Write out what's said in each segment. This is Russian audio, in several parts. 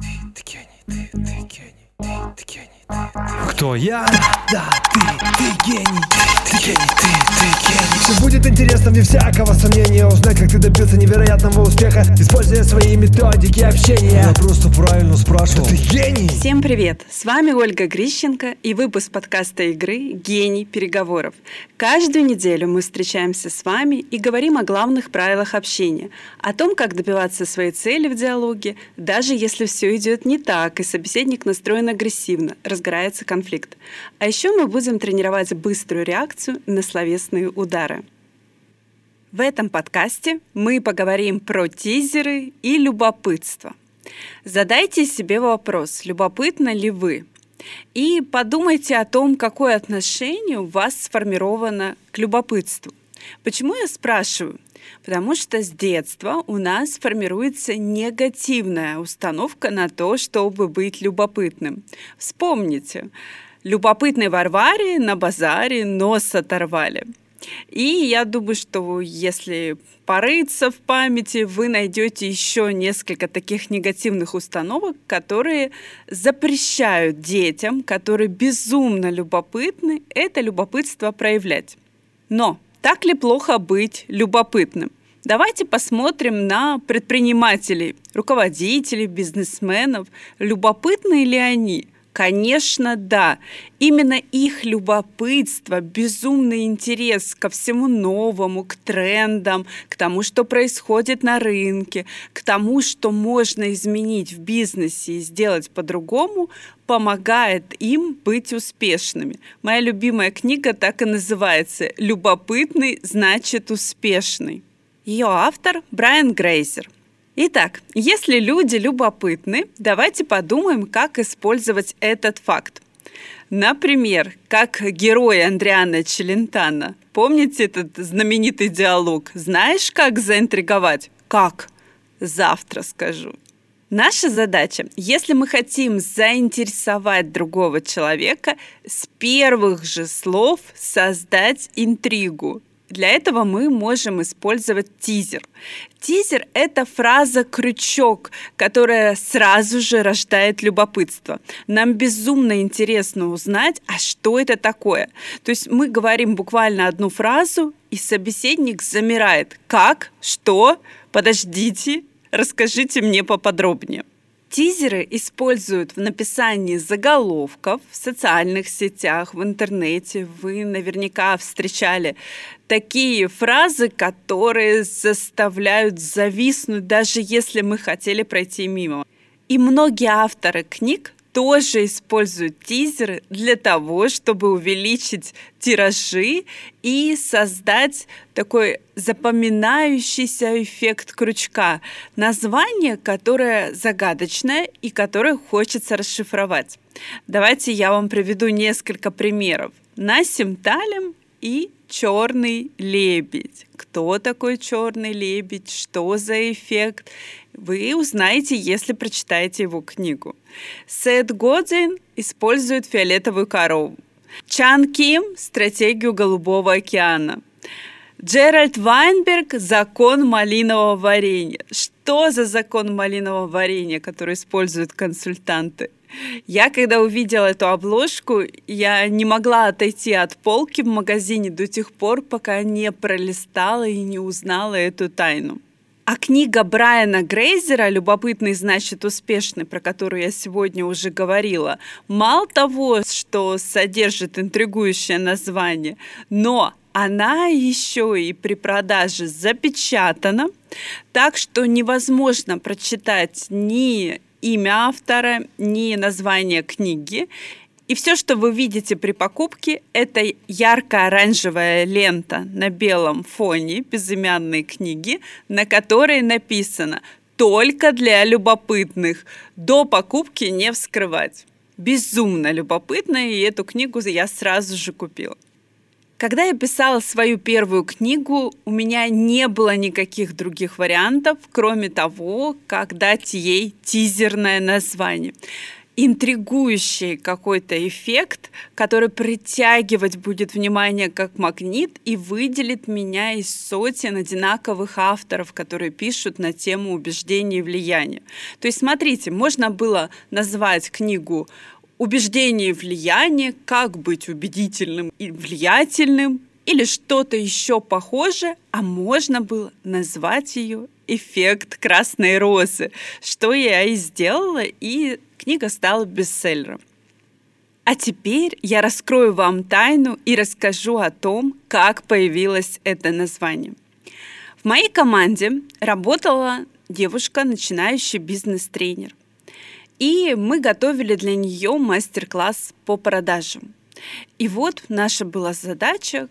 Ты гений, ты, ты гений, ты, ты гений, ты. Кто я? Да, ты, ты гений, ты, ты гений, ты, ты гений. Все будет интересно, вне всякого сомнения Узнать, как ты добился невероятного успеха Используя свои методики общения Я просто правильно спрашивал Ты гений? Всем привет! С вами Ольга Грищенко и выпуск подкаста игры «Гений переговоров». Каждую неделю мы встречаемся с вами и говорим о главных правилах общения, о том, как добиваться своей цели в диалоге, даже если все идет не так и собеседник настроен агрессивно, разгорается конфликт. А еще мы будем тренировать быструю реакцию на словесные удары. В этом подкасте мы поговорим про тизеры и любопытство. Задайте себе вопрос, любопытны ли вы? И подумайте о том, какое отношение у вас сформировано к любопытству. Почему я спрашиваю? Потому что с детства у нас формируется негативная установка на то, чтобы быть любопытным. Вспомните, любопытной Варваре на базаре нос оторвали – и я думаю, что если порыться в памяти, вы найдете еще несколько таких негативных установок, которые запрещают детям, которые безумно любопытны, это любопытство проявлять. Но так ли плохо быть любопытным? Давайте посмотрим на предпринимателей, руководителей, бизнесменов. Любопытны ли они? Конечно, да. Именно их любопытство, безумный интерес ко всему новому, к трендам, к тому, что происходит на рынке, к тому, что можно изменить в бизнесе и сделать по-другому, помогает им быть успешными. Моя любимая книга так и называется «Любопытный значит успешный». Ее автор Брайан Грейзер – Итак, если люди любопытны, давайте подумаем, как использовать этот факт. Например, как герой Андриана Челентана. Помните этот знаменитый диалог? Знаешь, как заинтриговать? Как? Завтра скажу. Наша задача, если мы хотим заинтересовать другого человека, с первых же слов создать интригу, для этого мы можем использовать тизер. Тизер — это фраза-крючок, которая сразу же рождает любопытство. Нам безумно интересно узнать, а что это такое. То есть мы говорим буквально одну фразу, и собеседник замирает. Как? Что? Подождите, расскажите мне поподробнее. Тизеры используют в написании заголовков в социальных сетях, в интернете. Вы наверняка встречали такие фразы, которые заставляют зависнуть, даже если мы хотели пройти мимо. И многие авторы книг тоже используют тизеры для того, чтобы увеличить тиражи и создать такой запоминающийся эффект крючка. Название, которое загадочное и которое хочется расшифровать. Давайте я вам приведу несколько примеров. Насим Талем и черный лебедь. Кто такой черный лебедь? Что за эффект? Вы узнаете, если прочитаете его книгу. Сет Годзин использует фиолетовую корову. Чан Ким – стратегию Голубого океана. Джеральд Вайнберг «Закон малинового варенья». Что за закон малинового варенья, который используют консультанты? Я, когда увидела эту обложку, я не могла отойти от полки в магазине до тех пор, пока не пролистала и не узнала эту тайну. А книга Брайана Грейзера «Любопытный значит успешный», про которую я сегодня уже говорила, мало того, что содержит интригующее название, но она еще и при продаже запечатана, так что невозможно прочитать ни имя автора, ни название книги. И все, что вы видите при покупке, это ярко-оранжевая лента на белом фоне безымянной книги, на которой написано «Только для любопытных. До покупки не вскрывать». Безумно любопытно, и эту книгу я сразу же купила. Когда я писала свою первую книгу, у меня не было никаких других вариантов, кроме того, как дать ей тизерное название. Интригующий какой-то эффект, который притягивать будет внимание как магнит и выделит меня из сотен одинаковых авторов, которые пишут на тему убеждений и влияния. То есть, смотрите, можно было назвать книгу убеждение и влияние, как быть убедительным и влиятельным, или что-то еще похожее, а можно было назвать ее эффект красной розы, что я и сделала, и книга стала бестселлером. А теперь я раскрою вам тайну и расскажу о том, как появилось это название. В моей команде работала девушка, начинающий бизнес-тренер. И мы готовили для нее мастер-класс по продажам. И вот наша была задача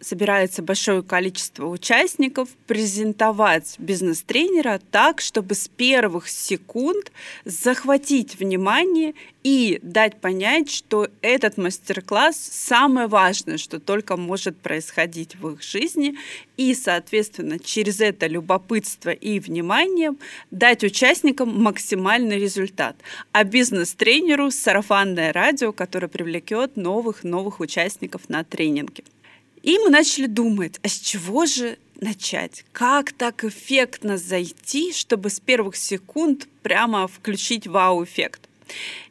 собирается большое количество участников, презентовать бизнес-тренера так, чтобы с первых секунд захватить внимание и дать понять, что этот мастер-класс самое важное, что только может происходить в их жизни, и, соответственно, через это любопытство и внимание дать участникам максимальный результат. А бизнес-тренеру сарафанное радио, которое привлекет новых-новых участников на тренинге. И мы начали думать, а с чего же начать? Как так эффектно зайти, чтобы с первых секунд прямо включить вау-эффект?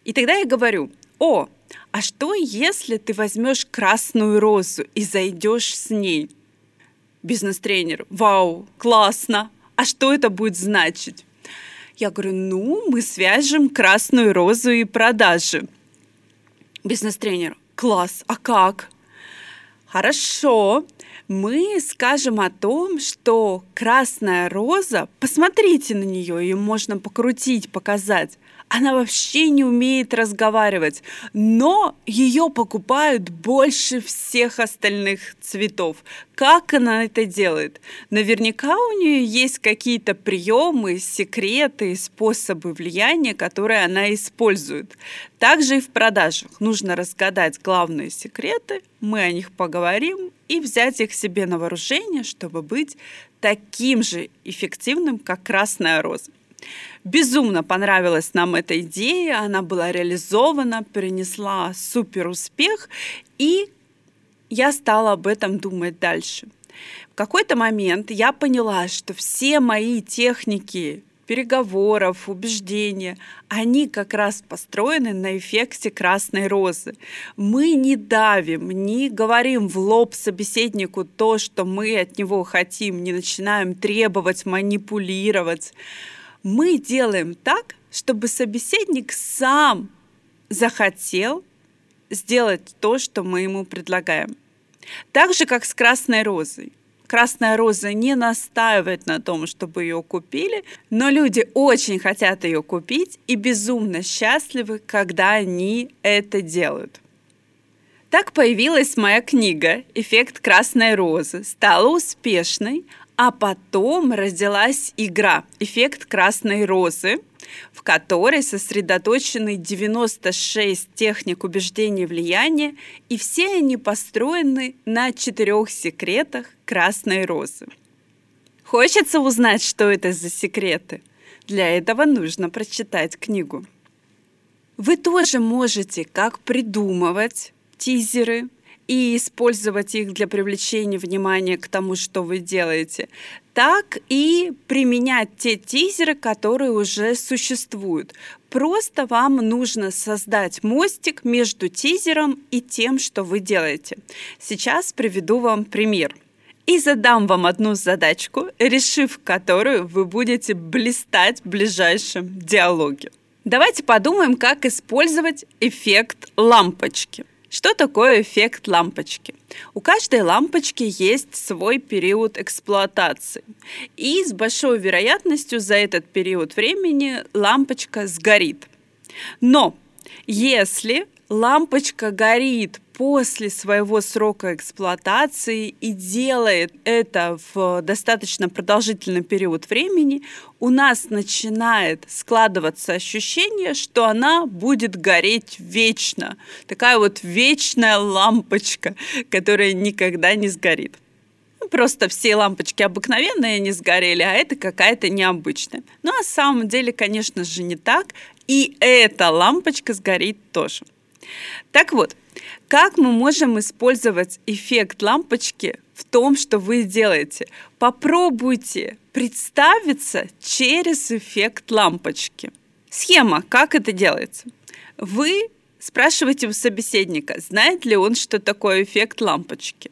И тогда я говорю, о, а что если ты возьмешь красную розу и зайдешь с ней? Бизнес-тренер, вау, классно. А что это будет значить? Я говорю, ну, мы свяжем красную розу и продажи. Бизнес-тренер, класс, а как? Хорошо, мы скажем о том, что красная роза, посмотрите на нее, ее можно покрутить, показать она вообще не умеет разговаривать, но ее покупают больше всех остальных цветов. Как она это делает? Наверняка у нее есть какие-то приемы, секреты, способы влияния, которые она использует. Также и в продажах нужно разгадать главные секреты, мы о них поговорим и взять их себе на вооружение, чтобы быть таким же эффективным, как красная роза. Безумно понравилась нам эта идея, она была реализована, принесла супер успех, и я стала об этом думать дальше. В какой-то момент я поняла, что все мои техники переговоров, убеждения, они как раз построены на эффекте красной розы. Мы не давим, не говорим в лоб собеседнику то, что мы от него хотим, не начинаем требовать, манипулировать мы делаем так, чтобы собеседник сам захотел сделать то, что мы ему предлагаем. Так же, как с красной розой. Красная роза не настаивает на том, чтобы ее купили, но люди очень хотят ее купить и безумно счастливы, когда они это делают. Так появилась моя книга «Эффект красной розы», стала успешной, а потом родилась игра «Эффект красной розы», в которой сосредоточены 96 техник убеждения и влияния, и все они построены на четырех секретах красной розы. Хочется узнать, что это за секреты? Для этого нужно прочитать книгу. Вы тоже можете как придумывать тизеры, и использовать их для привлечения внимания к тому, что вы делаете, так и применять те тизеры, которые уже существуют. Просто вам нужно создать мостик между тизером и тем, что вы делаете. Сейчас приведу вам пример. И задам вам одну задачку, решив которую вы будете блистать в ближайшем диалоге. Давайте подумаем, как использовать эффект лампочки. Что такое эффект лампочки? У каждой лампочки есть свой период эксплуатации. И с большой вероятностью за этот период времени лампочка сгорит. Но если лампочка горит после своего срока эксплуатации и делает это в достаточно продолжительный период времени, у нас начинает складываться ощущение, что она будет гореть вечно. Такая вот вечная лампочка, которая никогда не сгорит. Просто все лампочки обыкновенные не сгорели, а это какая-то необычная. Ну, а на самом деле, конечно же, не так. И эта лампочка сгорит тоже. Так вот, как мы можем использовать эффект лампочки в том, что вы делаете? Попробуйте представиться через эффект лампочки. Схема, как это делается? Вы спрашиваете у собеседника, знает ли он, что такое эффект лампочки.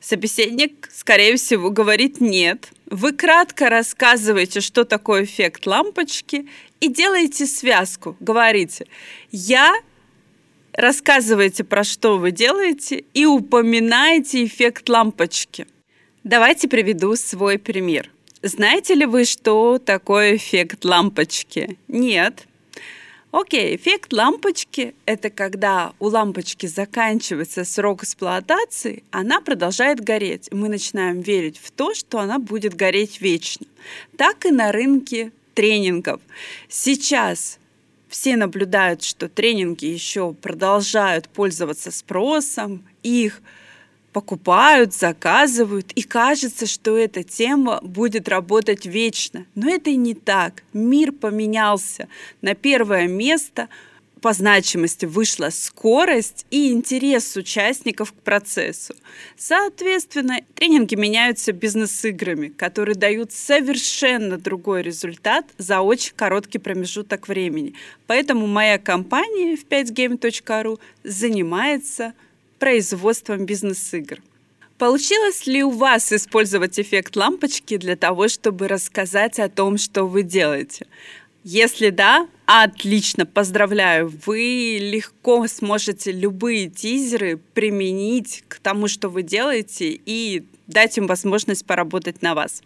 Собеседник, скорее всего, говорит нет. Вы кратко рассказываете, что такое эффект лампочки, и делаете связку. Говорите, я рассказываете, про что вы делаете, и упоминаете эффект лампочки. Давайте приведу свой пример. Знаете ли вы, что такое эффект лампочки? Нет. Окей, эффект лампочки – это когда у лампочки заканчивается срок эксплуатации, она продолжает гореть. Мы начинаем верить в то, что она будет гореть вечно. Так и на рынке тренингов. Сейчас все наблюдают, что тренинги еще продолжают пользоваться спросом, их покупают, заказывают, и кажется, что эта тема будет работать вечно. Но это не так. Мир поменялся. На первое место по значимости вышла скорость и интерес участников к процессу. Соответственно, тренинги меняются бизнес-играми, которые дают совершенно другой результат за очень короткий промежуток времени. Поэтому моя компания в 5game.ru занимается производством бизнес-игр. Получилось ли у вас использовать эффект лампочки для того, чтобы рассказать о том, что вы делаете? Если да, отлично, поздравляю, вы легко сможете любые тизеры применить к тому, что вы делаете, и дать им возможность поработать на вас.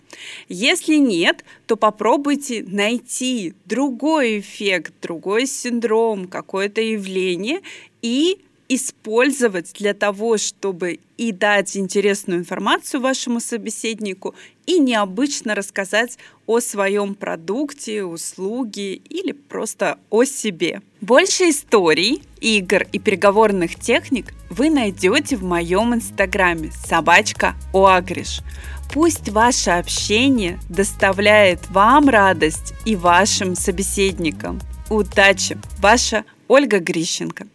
Если нет, то попробуйте найти другой эффект, другой синдром, какое-то явление и использовать для того, чтобы и дать интересную информацию вашему собеседнику, и необычно рассказать о своем продукте, услуге или просто о себе. Больше историй, игр и переговорных техник вы найдете в моем инстаграме собачка Оагриш. Пусть ваше общение доставляет вам радость и вашим собеседникам. Удачи! Ваша Ольга Грищенко.